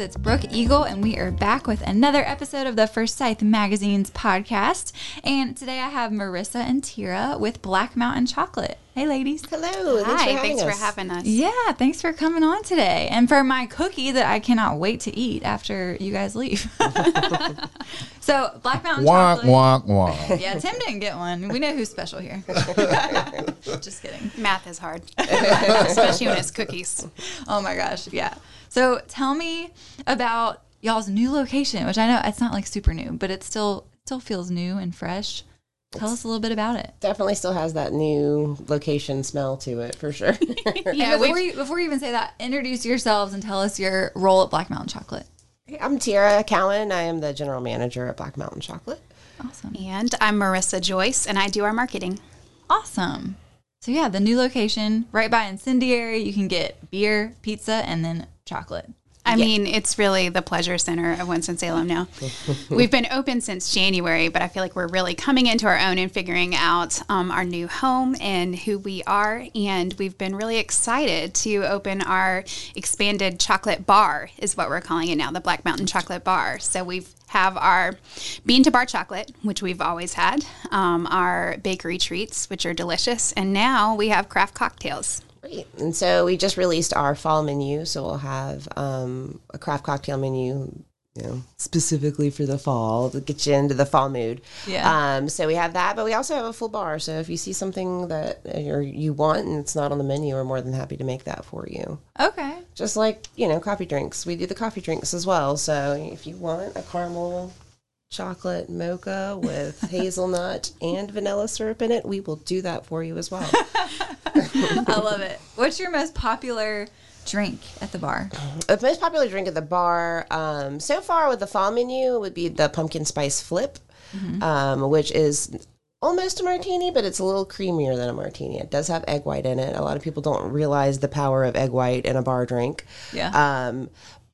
It's Brooke Eagle, and we are back with another episode of the First Forsyth Magazine's podcast. And today I have Marissa and Tira with Black Mountain Chocolate. Hey, ladies. Hello. Hi, Thanks for having thanks for us. having us. Yeah, thanks for coming on today. And for my cookie that I cannot wait to eat after you guys leave. so, Black Mountain Wonk, Chocolate. wonk, wonk. Yeah, Tim didn't get one. We know who's special here. Just kidding. Math is hard, especially when it's cookies. Oh my gosh, yeah. So tell me about y'all's new location, which I know it's not like super new, but it still still feels new and fresh. Tell us a little bit about it. Definitely still has that new location smell to it for sure. Yeah, before you before you even say that, introduce yourselves and tell us your role at Black Mountain Chocolate. I'm Tara Cowan. I am the general manager at Black Mountain Chocolate. Awesome. and I'm Marissa Joyce, and I do our marketing. Awesome. So yeah, the new location right by Incendiary, you can get beer, pizza, and then chocolate. I mean, it's really the pleasure center of Winston-Salem now. We've been open since January, but I feel like we're really coming into our own and figuring out um, our new home and who we are. And we've been really excited to open our expanded chocolate bar, is what we're calling it now, the Black Mountain Chocolate Bar. So we've have our bean to bar chocolate, which we've always had, um, our bakery treats, which are delicious, and now we have craft cocktails. Great. And so we just released our fall menu. So we'll have um, a craft cocktail menu, you know, specifically for the fall to get you into the fall mood. Yeah. Um, so we have that, but we also have a full bar. So if you see something that uh, you're, you want and it's not on the menu, we're more than happy to make that for you. Okay. just like you know coffee drinks we do the coffee drinks as well so if you want a caramel chocolate mocha with hazelnut and vanilla syrup in it we will do that for you as well I love it. What's your most popular drink at the bar? the most popular drink at the bar um, so far with the fall menu would be the pumpkin spice flip um, which is almost a martini but it's a little creamier than a martini it does have egg white in it a lot of people don't realize the power of egg white in a bar drink Yeah. Um,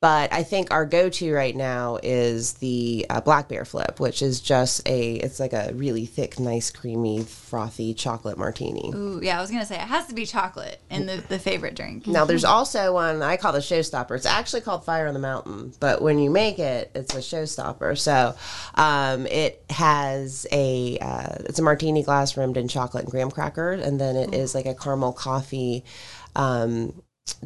but I think our go-to right now is the uh, black bear flip, which is just a. It's like a really thick, nice, creamy, frothy chocolate martini. Ooh, yeah, I was gonna say it has to be chocolate in the, the favorite drink. Now, there's also one I call the showstopper. It's actually called Fire on the Mountain, but when you make it, it's a showstopper. So, um, it has a uh, it's a martini glass rimmed in chocolate and graham cracker, and then it is like a caramel coffee um,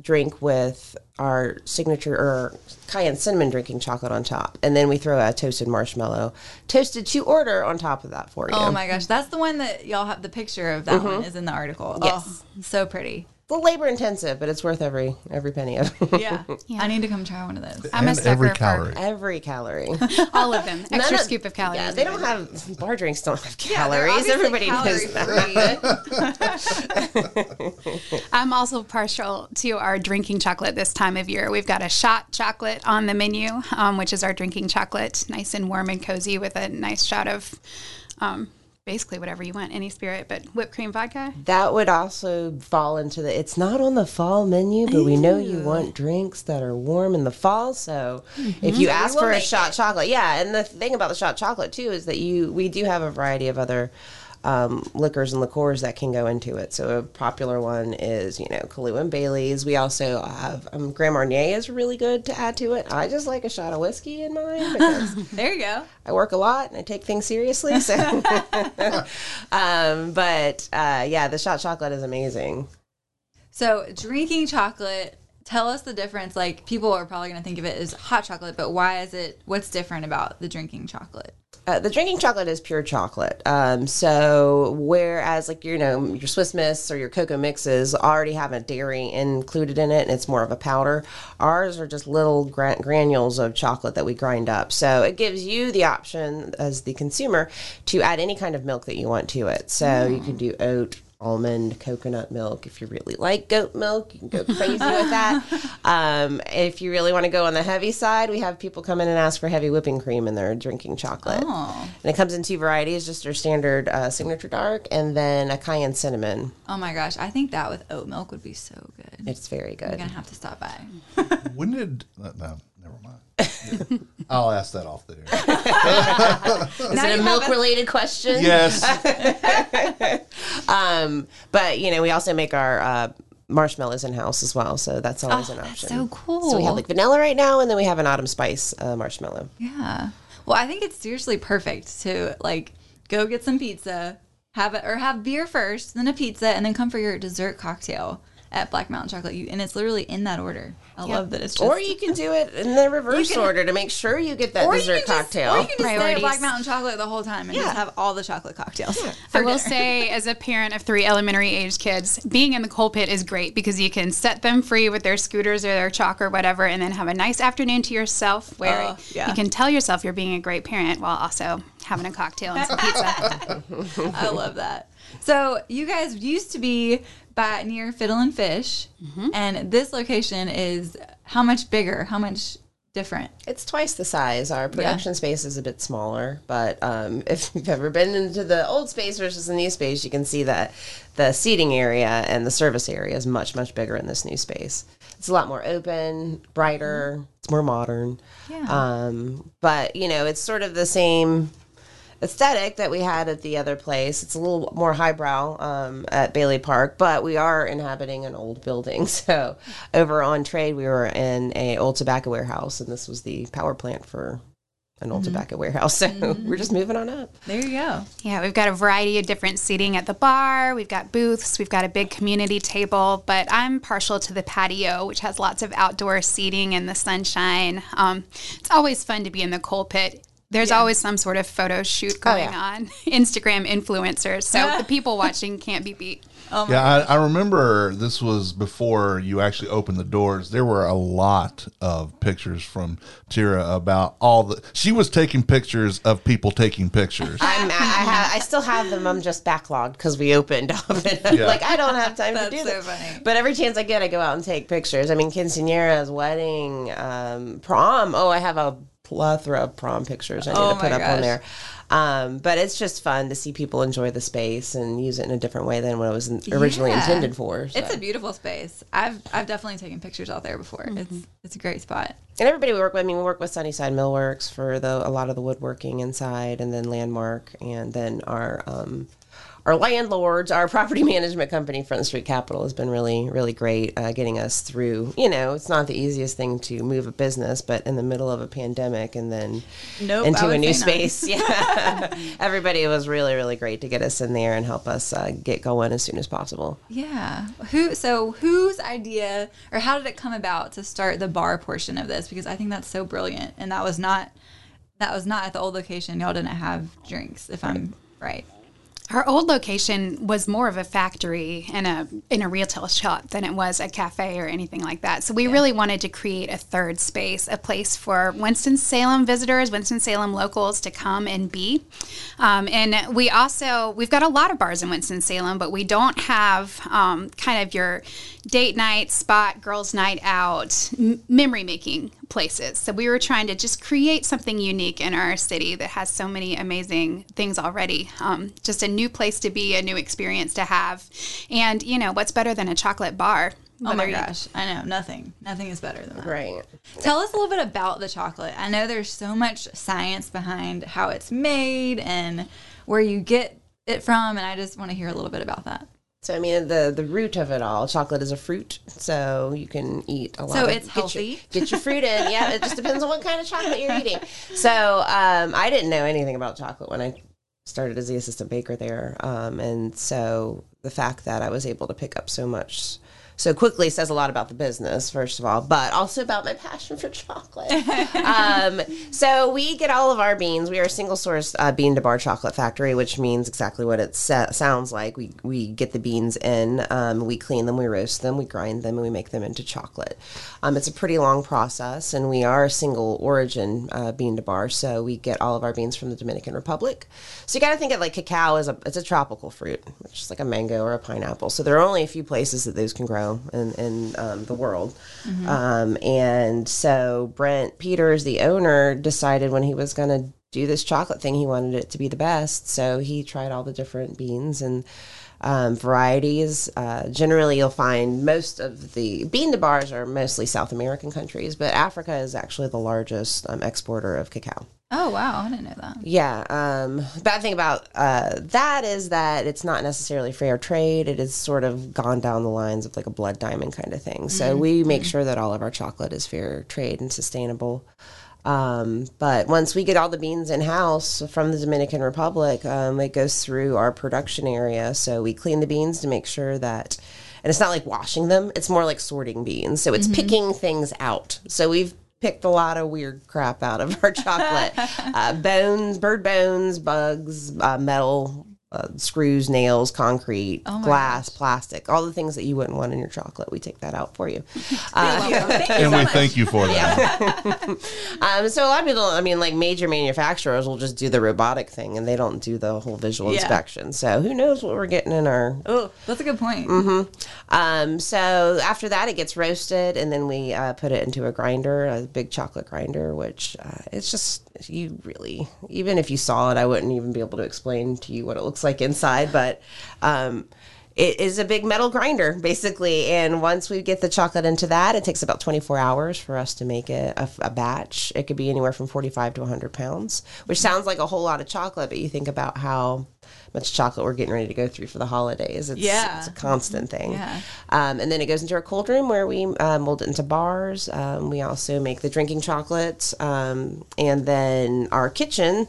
drink with our signature or cayenne cinnamon drinking chocolate on top, and then we throw a toasted marshmallow, toasted to order on top of that for oh you. Oh my gosh, that's the one that y'all have the picture of that mm-hmm. one is in the article. Yes. Oh, so pretty. It's a little labor intensive, but it's worth every every penny of it. Yeah. I need to come try one of those. I'm a And sucker every for calorie. every calorie. all of them. Extra of- scoop of calories. Yeah, they don't have bar drinks. Don't have calories. obviously Everybody knows that. I'm also partial to our drinking chocolate this time of year. We've got a shot chocolate on the menu, um, which is our drinking chocolate, nice and warm and cozy with a nice shot of um, basically whatever you want, any spirit, but whipped cream vodka. That would also fall into the. It's not on the fall menu, but we know you want drinks that are warm in the fall. So if mm-hmm. you ask for a shot chocolate, yeah. And the thing about the shot chocolate too is that you we do have a variety of other. Um, liquors and liqueurs that can go into it. So a popular one is, you know, Kahlua and Bailey's. We also have um, Grand Marnier is really good to add to it. I just like a shot of whiskey in mine because There you go. I work a lot and I take things seriously. So, um, but uh, yeah, the shot chocolate is amazing. So drinking chocolate, tell us the difference. Like people are probably gonna think of it as hot chocolate, but why is it what's different about the drinking chocolate? Uh, the drinking chocolate is pure chocolate. Um, so whereas like you know your Swiss Miss or your cocoa mixes already have a dairy included in it, and it's more of a powder. Ours are just little gra- granules of chocolate that we grind up. So it gives you the option as the consumer to add any kind of milk that you want to it. So you can do oat. Almond, coconut milk. If you really like goat milk, you can go crazy with that. Um, if you really want to go on the heavy side, we have people come in and ask for heavy whipping cream and they're drinking chocolate. Oh. And it comes in two varieties, just our standard uh, signature dark and then a cayenne cinnamon. Oh my gosh, I think that with oat milk would be so good. It's very I'm good. gonna have to stop by. When did uh, no? Never mind. I'll ask that off the air. Is Now it a have milk a- related question? Yes. Um, but you know, we also make our uh, marshmallows in house as well, so that's always Oh, an that's option. so cool. So we have like vanilla right now, and then we have an autumn spice uh, marshmallow. Yeah. Well, I think it's seriously perfect to like go get some pizza, have it or have beer first, then a pizza, and then come for your dessert cocktail at Black Mountain Chocolate. You and it's literally in that order. I love that it's just Or you can do it in the reverse can- order to make sure you get that or you dessert can just- cocktail. or you can just stay at Black Mountain Chocolate the whole time and just have all the chocolate cocktails. I will dinner. say, as a parent of three elementary age kids, being in the coal pit is great because you can set them free with their scooters or their chalk or whatever, and then have a nice afternoon to yourself where Oh, yeah. you can tell yourself you're being a great parent while also having a cocktail and some pizza. I love that. So you guys used to be by near Fiddlin' Fish, Mm-hmm. and this location is how much bigger? How much different? It's twice the size. Our production space is a bit smaller, but um, if you've ever been into the old space versus the new space, you can see that the seating area and the service area is much, much bigger in this new space. It's a lot more open, brighter, it's more modern. Yeah. Um, but, you know, it's sort of the same aesthetic that we had at the other place. It's a little more highbrow um, at Bailey Park, but we are inhabiting an old building. So over on trade, we were in a old tobacco warehouse, and this was the power plant for an old tobacco warehouse. So we're just moving on up. There you go. Yeah, we've got a variety of different seating at the bar. We've got booths. We've got a big community table. But I'm partial to the patio, which has lots of outdoor seating and the sunshine. Um, it's always fun to be in the coal pit. There's always some sort of photo shoot going yeah. on. Instagram influencers, so the people watching can't be beat. yeah, I, I remember this was before you actually opened the doors. There were a lot of pictures from Tira about all the. She was taking pictures of people taking pictures. I'm, I, have, I still have them. I'm just backlogged because we opened up, and I'm Yeah. like, I don't have time to do so that. funny. But every chance I get, I go out and take pictures. I mean, quinceañeras, wedding, um, prom. Oh, I have a plethora of prom pictures I need Oh to put up on there. Um, but it's just fun to see people enjoy the space and use it in a different way than what it was in- originally Yeah. intended for. so. It's a beautiful space. I've I've definitely taken pictures out there before. It's it's a great spot. And everybody we work with, I mean, we work with Sunnyside Millworks for the a lot of the woodworking inside, and then Landmark, and then our um, our landlords, our property management company, Front Street Capital, has been really, really great uh, getting us through. You know, it's not the easiest thing to move a business, but in the middle of a pandemic and then Nope, into a new say not. space, yeah, everybody was really, really great to get us in there and help us uh, get going as soon as possible. Yeah. Who? So whose idea or how did it come about to start the bar portion of this? Because I think that's so brilliant, and that was not that was not at the old location. Y'all didn't have drinks, if I'm right. Our old location was more of a factory and a in a retail shop than it was a cafe or anything like that. So we really wanted to create a third space, a place for Winston Salem visitors, Winston Salem locals to come and be. Um, and we also we've got a lot of bars in Winston Salem, but we don't have um, kind of your date night spot, girls' night out, m- memory making places. So we were trying to just create something unique in our city that has so many amazing things already. Um, just a new place to be, a new experience to have. And, you know, what's better than a chocolate bar? Oh my Whether you- gosh, I know nothing. Nothing is better than that. Right. Tell us a little bit about the chocolate. I know there's so much science behind how it's made and where you get it from, and I just want to hear a little bit about that. So I mean, the the root of it all, chocolate is a fruit, so you can eat a lot. So of, it's get your- healthy? Get your, fruit in. Yeah, it just depends on what kind of chocolate you're eating. So um, I didn't know anything about chocolate when I started as the assistant baker there, um, and so the fact that I was able to pick up so much so quickly says a lot about the business, first of all, but also about my passion for chocolate. um, so we get all of our beans. We are a single source uh, bean to bar chocolate factory, which means exactly what it sa- sounds like. We we get the beans in, um, we clean them, we roast them, we grind them, and we make them into chocolate. Um, it's a pretty long process, and we are a single origin uh, bean to bar, so we get all of our beans from the Dominican Republic. So you got to think of like cacao as a it's a tropical fruit, which is like a mango or a pineapple. So there are only a few places that those can grow in in um, the world. Um, and so Brent Peters, the owner, decided when he was going to do this chocolate thing, he wanted it to be the best. So he tried all the different beans and um, varieties. Uh, generally, you'll find most of the bean to bars are mostly South American countries, but Africa is actually the largest um, exporter of cacao. Oh wow, I didn't know that. Yeah. Um, bad thing about uh, that is that it's not necessarily fair trade. It is sort of gone down the lines of like a blood diamond kind of thing. So we make sure that all of our chocolate is fair trade and sustainable. Um, but once we get all the beans in house from the Dominican Republic, um, it goes through our production area. So we clean the beans to make sure that, and it's not like washing them, it's more like sorting beans. So it's picking things out. So we've picked a lot of weird crap out of our chocolate uh, bones, bird bones, bugs, uh, metal. Uh, screws, nails, concrete, my glass, plastic, all the things that you wouldn't want in your chocolate. We take that out for you. Uh, and we thank you for that. Um, so a lot of people, I mean, like major manufacturers will just do the robotic thing and they don't do the whole visual Yeah. inspection. So who knows what we're getting in our. Oh, that's a good point. Um, so after that, it gets roasted and then we uh, put it into a grinder, a big chocolate grinder, which uh, it's just, you really, even if you saw it, I wouldn't even be able to explain to you what it looks like inside. But um, it is a big metal grinder, basically. And once we get the chocolate into that, it takes about 24 hours for us to make it a, a batch. It could be anywhere from 45 to 100 pounds, which sounds like a whole lot of chocolate, but you think about how much chocolate we're getting ready to go through for the holidays. It's, Yeah. it's a constant thing. Yeah. Um, and then it goes into our cold room where we uh, mold it into bars. Um, we also make the drinking chocolate. Um, and then our kitchen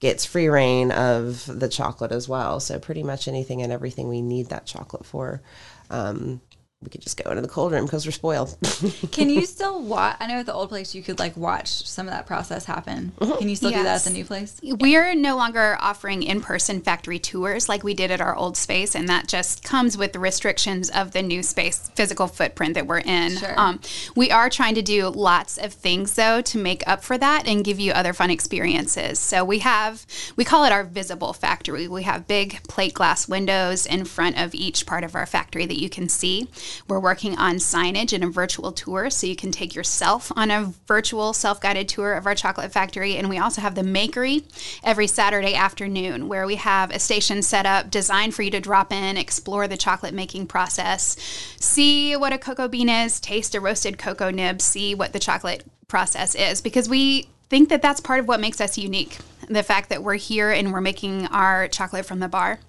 gets free reign of the chocolate as well. So pretty much anything and everything we need that chocolate for. Um, we could just go into the cold room because we're spoiled. Can you still watch? I know at the old place you could like watch some of that process happen. Mm-hmm. Can you still do that at the new place? We're no longer offering in person factory tours like we did at our old space, and that just comes with the restrictions of the new space physical footprint that we're in. Sure. Um, we are trying to do lots of things though to make up for that and give you other fun experiences. So we have, we call it our visible factory. We have big plate glass windows in front of each part of our factory that you can see. We're working on signage and a virtual tour so you can take yourself on a virtual self guided tour of our chocolate factory. And we also have the Makery every Saturday afternoon where we have a station set up designed for you to drop in, explore the chocolate making process, see what a cocoa bean is, taste a roasted cocoa nib, see what the chocolate process is because we think that that's part of what makes us unique. The fact that we're here and we're making our chocolate from the bar.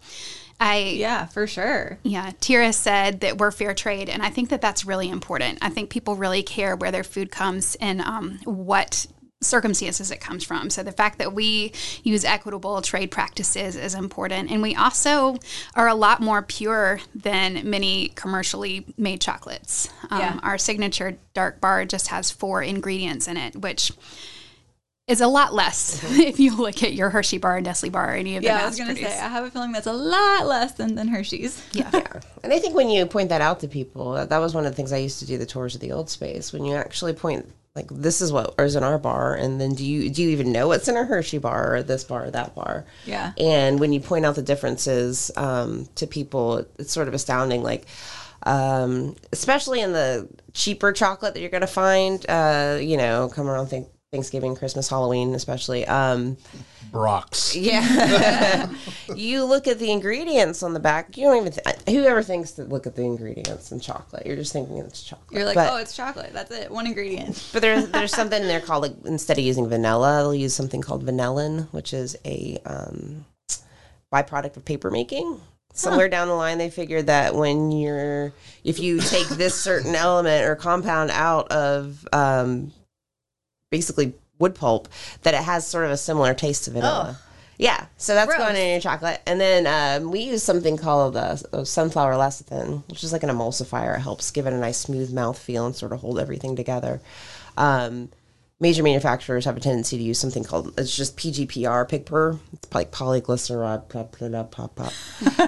I Yeah, for sure. yeah, Tira said that we're fair trade, and I think that that's really important. I think people really care where their food comes and um, what circumstances it comes from. So the fact that we use equitable trade practices is important, and we also are a lot more pure than many commercially made chocolates. Um, Yeah. Our signature dark bar just has four ingredients in it, which is a lot less if you look at your Hershey bar, and Nestle bar, or any of the Yeah, I was gonna say I have a feeling that's a lot less than, than Hershey's. Yeah. And I think when you point that out to people, that, that was one of the things I used to do the tours of the old space. When you actually point like this is what is in our bar, and then do you do you even know what's in a Hershey bar or this bar or that bar? Yeah. And when you point out the differences um, to people, it's sort of astounding. Like. Um, especially in the cheaper chocolate that you're going to find, uh, you know, come around think Thanksgiving, Christmas, Halloween, especially. Um, Brach's. yeah. you look at the ingredients on the back. You don't even. Th- whoever thinks to look at the ingredients in chocolate, you're just thinking it's chocolate. You're like, but, oh, it's chocolate. That's it. One ingredient. but there's there's something in there called like instead of using vanilla, they'll use something called vanillin, which is a um, byproduct of paper making. Somewhere down the line, they figured that when you're if you take this certain element or compound out of um, basically wood pulp, that it has sort of a similar taste to vanilla. Yeah, so that's Gross. going in your chocolate, and then um, we use something called uh, uh, sunflower lecithin, which is like an emulsifier. It helps give it a nice smooth mouth feel and sort of hold everything together. Um, major manufacturers have a tendency to use something called it's just PGPR, pigper. It's like polyglycerol. Pop, pop, pop, pop.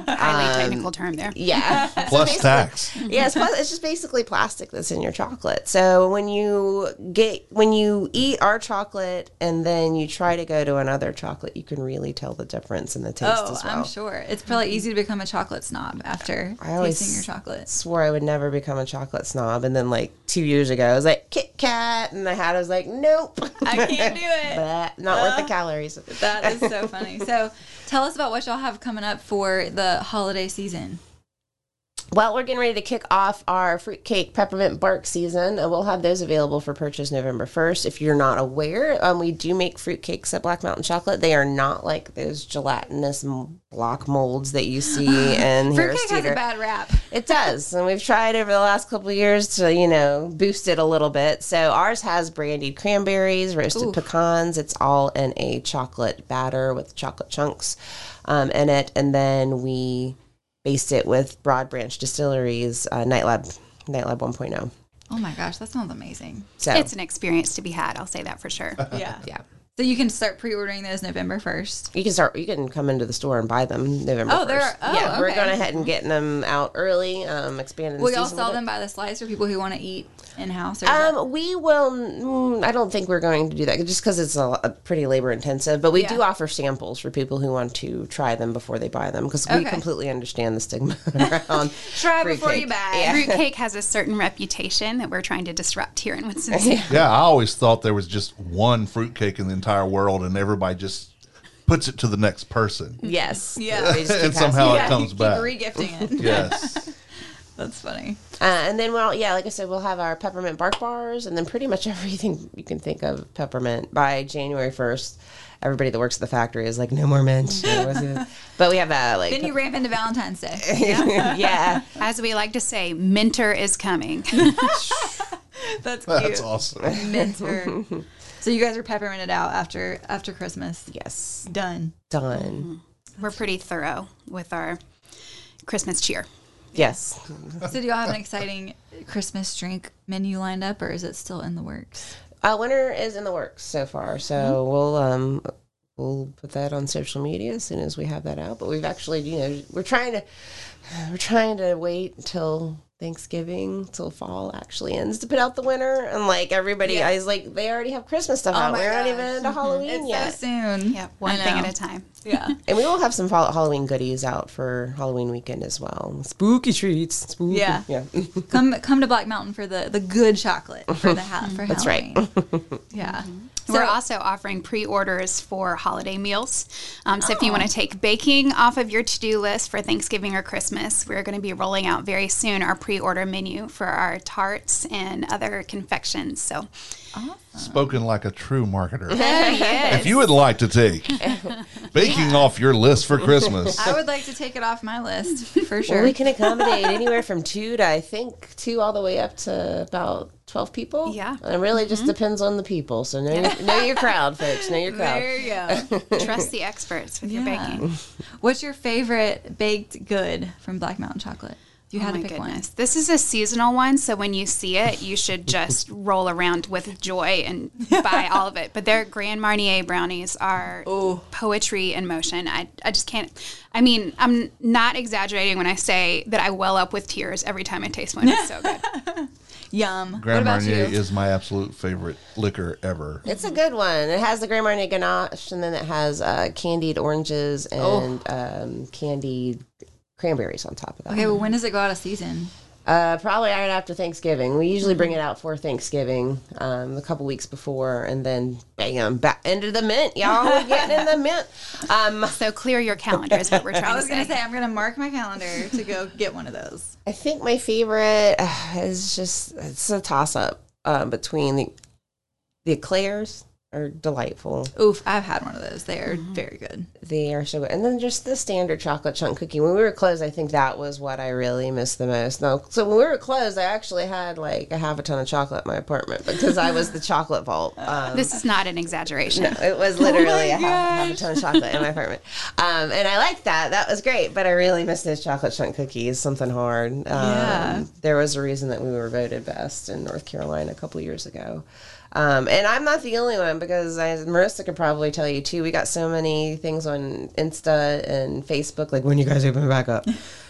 Highly um, technical term there. Yeah, Plus basically- tax. yeah, it's, plas- it's just basically plastic that's in your chocolate. So when you get when you eat our chocolate and then you try to go to another chocolate, you can really tell the difference in the taste Oh, as well. I'm sure. It's probably easy to become a chocolate snob after I always tasting your chocolate. swore I would never become a chocolate snob, and then like two years ago, I was like Kit Kat, and I had I was like, nope, I can't do it. But not worth the calories. That is so funny. So tell us about what y'all have coming up for the holiday season. Well, we're getting ready to kick off our fruitcake peppermint bark season. and we'll have those available for purchase November 1st. If you're not aware, um, we do make fruitcakes at Black Mountain Chocolate. They are not like those gelatinous block molds that you see in Harris Fruitcake has a bad rap. It does, and we've tried over the last couple of years to, you know, boost it a little bit. So ours has brandied cranberries, roasted pecans. It's all in a chocolate batter with chocolate chunks um, in it, and then we baste it with Broad Branch Distilleries uh, Night Lab Night Lab 1.0. Oh my gosh, that sounds amazing. So It's an experience to be had. I'll say that for sure. Yeah. yeah. So you can start pre-ordering those November first. You can start. You can come into the store and buy them November. Oh, they're- 1st. oh, yeah. We're going ahead and getting them out early. Um, expanding. the Will y'all sell them by the slice for people who want to eat in house? Or is that- Um, we will. Mm, I don't think we're going to do that just because it's a, a pretty labor intensive. But we do offer samples for people who want to try them before they buy them because we completely understand the stigma around. Try before you buy. Yeah. Fruitcake has a certain reputation that we're trying to disrupt here in Winston-Salem. Yeah, I always thought there was just one fruitcake in the entire world, and everybody just puts it to the next person. Yes. Yeah. Keep and somehow passing it comes back. regifting it. Yes. That's funny. Uh, and then, well, yeah, like I said, we'll have our peppermint bark bars, and then pretty much everything you can think of peppermint by January first. Everybody that works at the factory is like, no more mint. No more but we have uh, like, Then you ramp into Valentine's Day. yeah, As we like to say, Minter is coming. That's cute. That's awesome. Minter. So you guys are pepperminted out after after Christmas. yes, Done. done. we're pretty thorough with our Christmas cheer. Yes, So do y'all have an exciting Christmas drink menu lined up, or is it still in the works? Uh, winter is in the works so far, so we'll um we'll put that on social media as soon as we have that out. But we've actually, you know, we're trying to we're trying to wait until Thanksgiving till fall actually ends to put out the winter. And like everybody, Yeah. I was like, they already have Christmas stuff oh out. my We're not gosh. even into Halloween It's yet. so soon. Yeah, one thing at a time. Yeah. and we will have some fall- Halloween goodies out for Halloween weekend as well. Spooky treats. Spooky. Yeah. Yeah. come come to Black Mountain for the the good chocolate for the ha- for That's right. Halloween. yeah. We're also offering pre-orders for holiday meals. Um, so if you want to take baking off of your to-do list for Thanksgiving or Christmas, we're going to be rolling out very soon our pre-order menu for our tarts and other confections. So Spoken like a true marketer. Oh, yes. If you would like to take baking off your list for Christmas, I would like to take it off my list for sure. Well, we can accommodate anywhere from two to I think two all the way up to about twelve people. Yeah. and it really just mm-hmm. depends on the people. So know your, know your crowd, folks. Know your crowd. there you go. trust the experts with your baking. What's your favorite baked good from Black Mountain Chocolate? If you Oh had my to pick goodness. This is a seasonal one, so when you see it, you should just roll around with joy and buy all of it. But their Grand Marnier brownies are poetry in motion. I, I just can't. I mean, I'm not exaggerating when I say that I well up with tears every time I taste one. It's so good. yum. Grand Marnier you? is my absolute favorite liquor ever. It's a good one. It has the Grand Marnier ganache, and then it has uh, candied oranges and um, candied cranberries on top of that. okay, well, when does it go out of season? Uh, probably right after Thanksgiving. We usually bring it out for Thanksgiving, um, a couple weeks before, and then bam, back into the mint, y'all. We're getting in the mint. Um, So clear your calendar is what we're trying I was gonna say. say I'm gonna mark my calendar to go get one of those. I think my favorite uh, is just it's a toss up uh, between the the eclairs are delightful. Oof, I've had one of those. They are Mm-hmm. very good. They are so good, and then just the standard chocolate chunk cookie. When we were closed, I think that was what I really missed the most. No, so when we were closed, I actually had like a half a ton of chocolate in my apartment because I was the chocolate vault. Um, This is not an exaggeration. No, it was literally Oh a half, half a ton of chocolate in my apartment. Um, and I liked that. That was great. But I really missed those chocolate chunk cookies, something hard. Um, Yeah. There was a reason that we were voted best in North Carolina a couple years ago. Um, and I'm not the only one because I, Marissa could probably tell you too. We got so many things on Insta and Facebook, like when you guys open back up.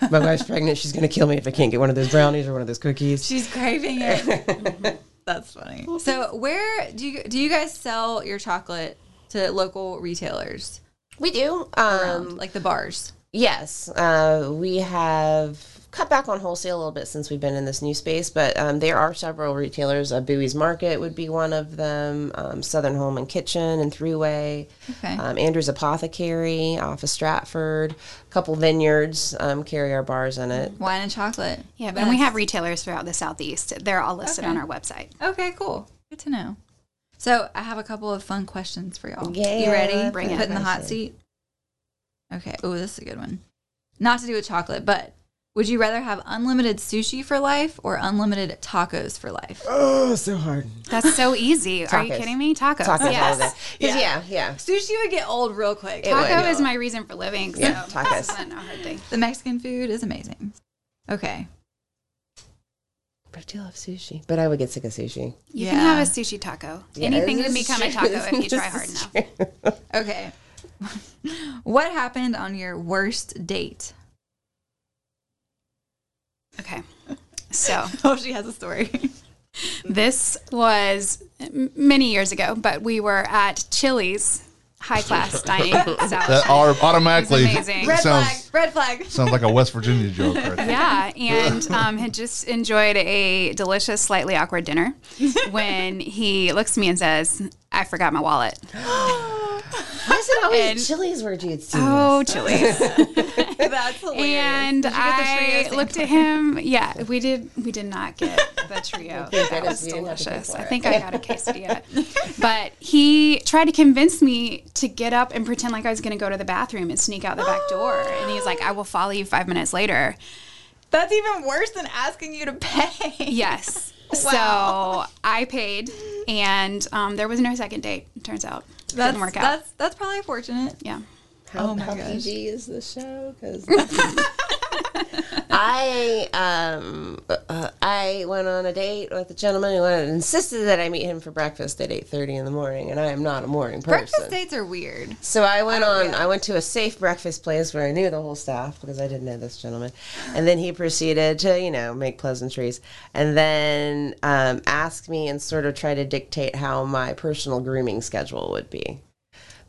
My wife's pregnant. She's going to kill me if I can't get one of those brownies or one of those cookies. She's craving it. That's funny. So, where do you do you guys sell your chocolate to local retailers We do. around, Um, like the bars? Yes, uh, we have cut back on wholesale a little bit since we've been in this new space, but um, there are several retailers. Uh, Bowie's Market would be one of them. Um, Southern Home and Kitchen and Thruway. Okay. Um, Andrew's Apothecary off of Stratford. A couple vineyards um, carry our bars in it. Wine and chocolate. Yeah, and we have retailers throughout the southeast. They're all listed on our website. Okay, cool. Good to know. So I have a couple of fun questions for y'all. Yeah, You ready? bring it. Put in the hot seat. Okay. Oh, this is a good one. Not to do with chocolate, but would you rather have unlimited sushi for life or unlimited tacos for life? Oh, so hard. That's so easy. Are you kidding me? Tacos. Tacos all day. yes. 'Cause, yeah, yeah. Sushi would get old real quick. It would. Taco is my reason for living. So Yeah, tacos. this isn't a hard thing. The Mexican food is amazing. Okay. But I do love sushi. But I would get sick of sushi. You Yeah. can have a sushi taco. Yeah, Anything can is become a taco if you try hard enough. Okay. what happened on your worst date? Okay. So Oh, she has a story. this was many years ago, but we were at Chili's high class dining. That establishment. are automatically amazing. Red sounds flag. Red flag. sounds like a West Virginia joke. Right. Yeah, and um, had just enjoyed a delicious, slightly awkward dinner when he looks at me and says, "I forgot my wallet." Why is it always And- Chili's where you'd see Oh, Chili's! That's hilarious. and Did you get the trio I looked at him. Yeah, we did. We did not get the trio. Thank That was you didn't have to pay delicious. I think I got a quesadilla. but he tried to convince me to get up and pretend like I was going to go to the bathroom and sneak out the back door. And he's like, "I will follow you five minutes later." That's even worse than asking you to pay. Yes. Wow. So I paid, and um, there was no second date. It turns out, That's, didn't work out. That's that's probably fortunate. yeah. How, Oh my how gosh. PG is the show? Because I um uh, I went on a date with a gentleman who insisted that I meet him for breakfast at eight thirty in the morning, and I am not a morning person. Breakfast dates are weird. So I went Oh, on. I went to a safe breakfast place where I knew the whole staff because I didn't know this gentleman, and then he proceeded to you know make pleasantries, and then um, ask me and sort of try to dictate how my personal grooming schedule would be.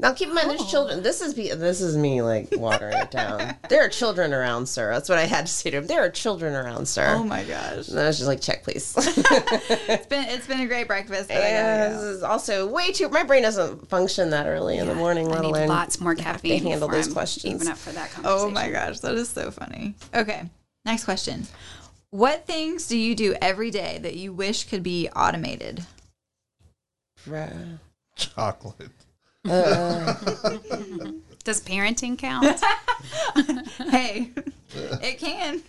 Now keep in mind, Oh. there's children. This is be, this is me like watering it down. There are children around, sir. That's what I had to say to him. There are children around, sir. Oh my gosh. and I was just like, check, please. It's been it's been a great breakfast. But I And this go. is also way too. My brain doesn't function that early in the morning, I let need alone lots more caffeine handle before those I'm questions. Even up for that conversation. Oh my gosh, that is so funny. Okay, next question. What things do you do every day that you wish could be automated? Right. Chocolate. Does parenting count? Hey, it can.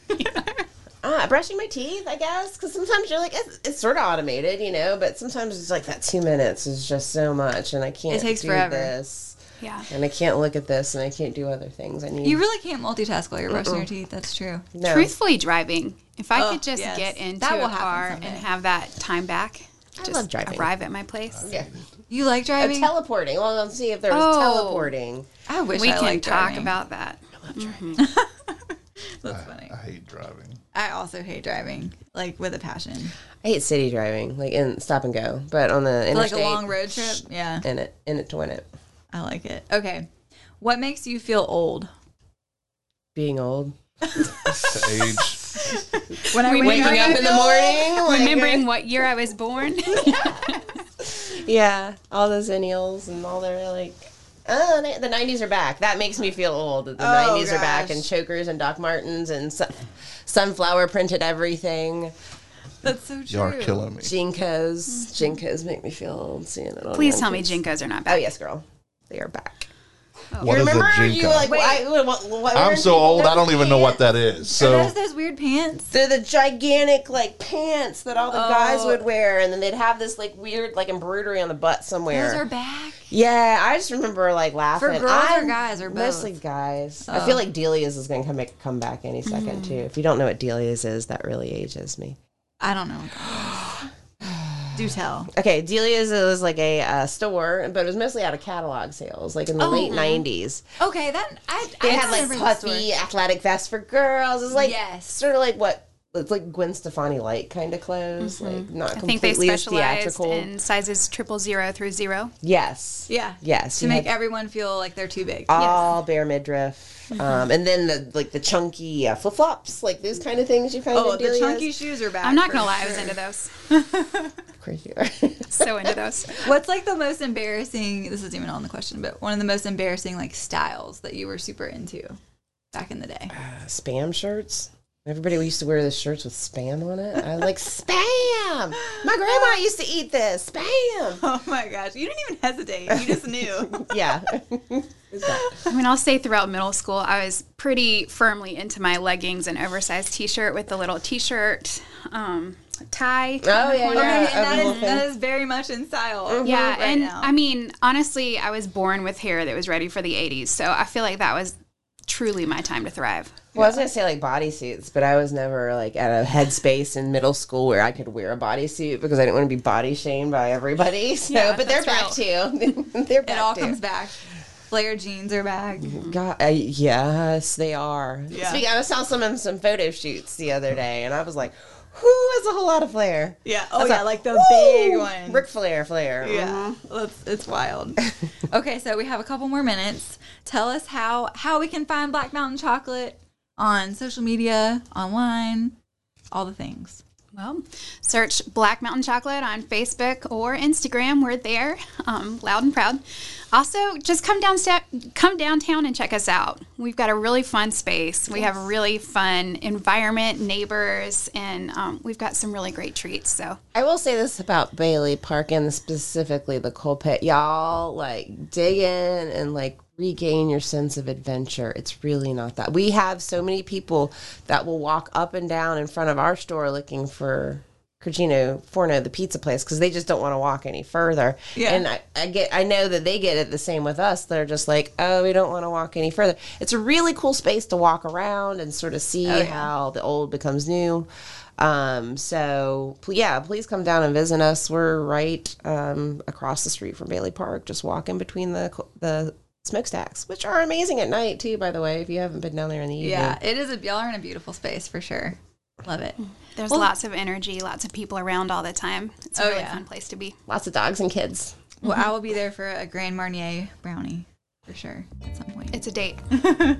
Ah, brushing my teeth, I guess, because sometimes you're like, it's, it's sort of automated, you know, but sometimes it's like that two minutes is just so much, and I can't It takes do forever. this, yeah. and I can't look at this, and I can't do other things. I need You really can't multitask while you're brushing your teeth. That's true. no. Truthfully, driving. If I Oh, could just yes. get into That will a car someday. and have that time back, I just love driving. arrive at my place. Yeah. You like Oh, driving? teleporting. Well, let's see if there was Oh. teleporting. I wish we I can liked talk driving. about that. I love driving. Mm-hmm. That's funny. I hate driving. I also hate driving, like with a passion. I hate city driving, like in stop and go, but on the For, like a long road trip. Yeah, in it, in it to win it. I like it. Okay, what makes you feel old? Being old, Age. When I We wake waking waking up in the morning, like, Remembering what year I was born. Yeah, all those zennials and all their like. Oh, they- the '90s are back. That makes me feel old. The Oh, '90s are back, and chokers and Doc Martens and sun, sunflower printed everything. That's so true. You are killing me. JNCOs, JNCOs make me feel old seeing it. On Please tell me kids. JNCOs are not back. Oh yes, girl, they are back. What is Remember a you JNCO? like? Wait. Why, what, what, what, I'm so old. I don't even know what pants- that is. Are So those those weird pants? They're the gigantic like pants that all the guys Oh. would wear, and then they'd have this like weird like embroidery on the butt somewhere. Those are back. Yeah, I just remember like laughing. For girls or I'm- guys or both? Oh. Mostly guys. I feel like Delia's is going to come make a comeback any second Mm. too. If you don't know what Delia's is, that really ages me. I don't know. Do tell. Okay, Delia's was like a uh, store, but it was mostly out of catalog sales, like in the Oh. late '90s. Okay, that I They I had like puffy athletic vests for girls. It was like Yes. sort of like what it's like Gwen Stefani light kind of clothes, like not Mm-hmm. I think they completely theatrical. in sizes triple zero through zero. yes, Yeah. yes, To you make everyone feel like they're too big. all bare midriff, Mm-hmm. um, and then the like the chunky uh, flip flops, like those kind of things you find. oh, in the Delia's. chunky shoes are back. I'm not gonna lie, I was into those. Crazy. are. So into those. What's like the most embarrassing? This isn't even on the question, but one of the most embarrassing like styles that you were super into back in the day. Uh, spam shirts. Everybody used to wear the shirts with spam on it. I like spam. My grandma used to eat this spam. Oh my gosh, you didn't even hesitate. You just knew. Yeah. I mean, I'll say throughout middle school, I was pretty firmly into my leggings and oversized T-shirt with the little T-shirt um, tie. Oh yeah, yeah. and that is, that is very much in style. Yeah, right and now. I mean, honestly, I was born with hair that was ready for the 80s, so I feel like that was truly my time to thrive. Well, I was gonna say like bodysuits, but I was never like at a headspace in middle school where I could wear a bodysuit because I didn't want to be body shamed by everybody. So, Yeah, but they're back that's too. they're back it all too. comes back. Flare jeans are back. God, uh, yes, they are. Yeah. Speaking, I saw some in some photo shoots the other day, and I was like, "Who has a whole lot of flair?" Yeah. Oh That's yeah, a- like the Woo! big one. Ric Flair, Flair. Yeah, mm-hmm. That's, it's wild. okay, so we have a couple more minutes. Tell us how how we can find Black Mountain Chocolate on social media, online, all the things. Well, search Black Mountain Chocolate on Facebook or Instagram. We're there, um, loud and proud. Also, just come down, come downtown and check us out. We've got a really fun space. We have a really fun environment, neighbors, and um, we've got some really great treats. So I will say this about Bailey Park and specifically the coal pit. Y'all like dig in and like regain your sense of adventure. It's really not that. We have so many people that will walk up and down in front of our store looking for Cugino Forno, the pizza place, because they just don't want to walk any further. Yeah. And I, I get, I know that they get it the same with us. They're just like, oh, we don't want to walk any further. It's a really cool space to walk around and sort of see yeah. how the old becomes new. Um, so yeah, please come down and visit us. We're right um, across the street from Bailey Park, just walking between the the smokestacks, which are amazing at night too. By the way, if you haven't been down there in the evening, Yeah, it is a y'all are in a beautiful space for sure. Love it. there's Well- lots of energy, lots of people around all the time. It's a Oh, really yeah. fun place to be. lots of dogs and kids. Well, I will be there for a Grand Marnier brownie for sure at some point. It's a date.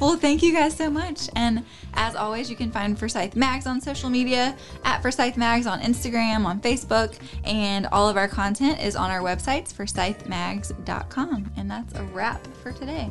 Well, thank you guys so much. And as always, you can find Forsyth Mags on social media at Forsyth Mags on Instagram, on Facebook, and all of our content is on our websites, forsythmags.com. And that's a wrap for today.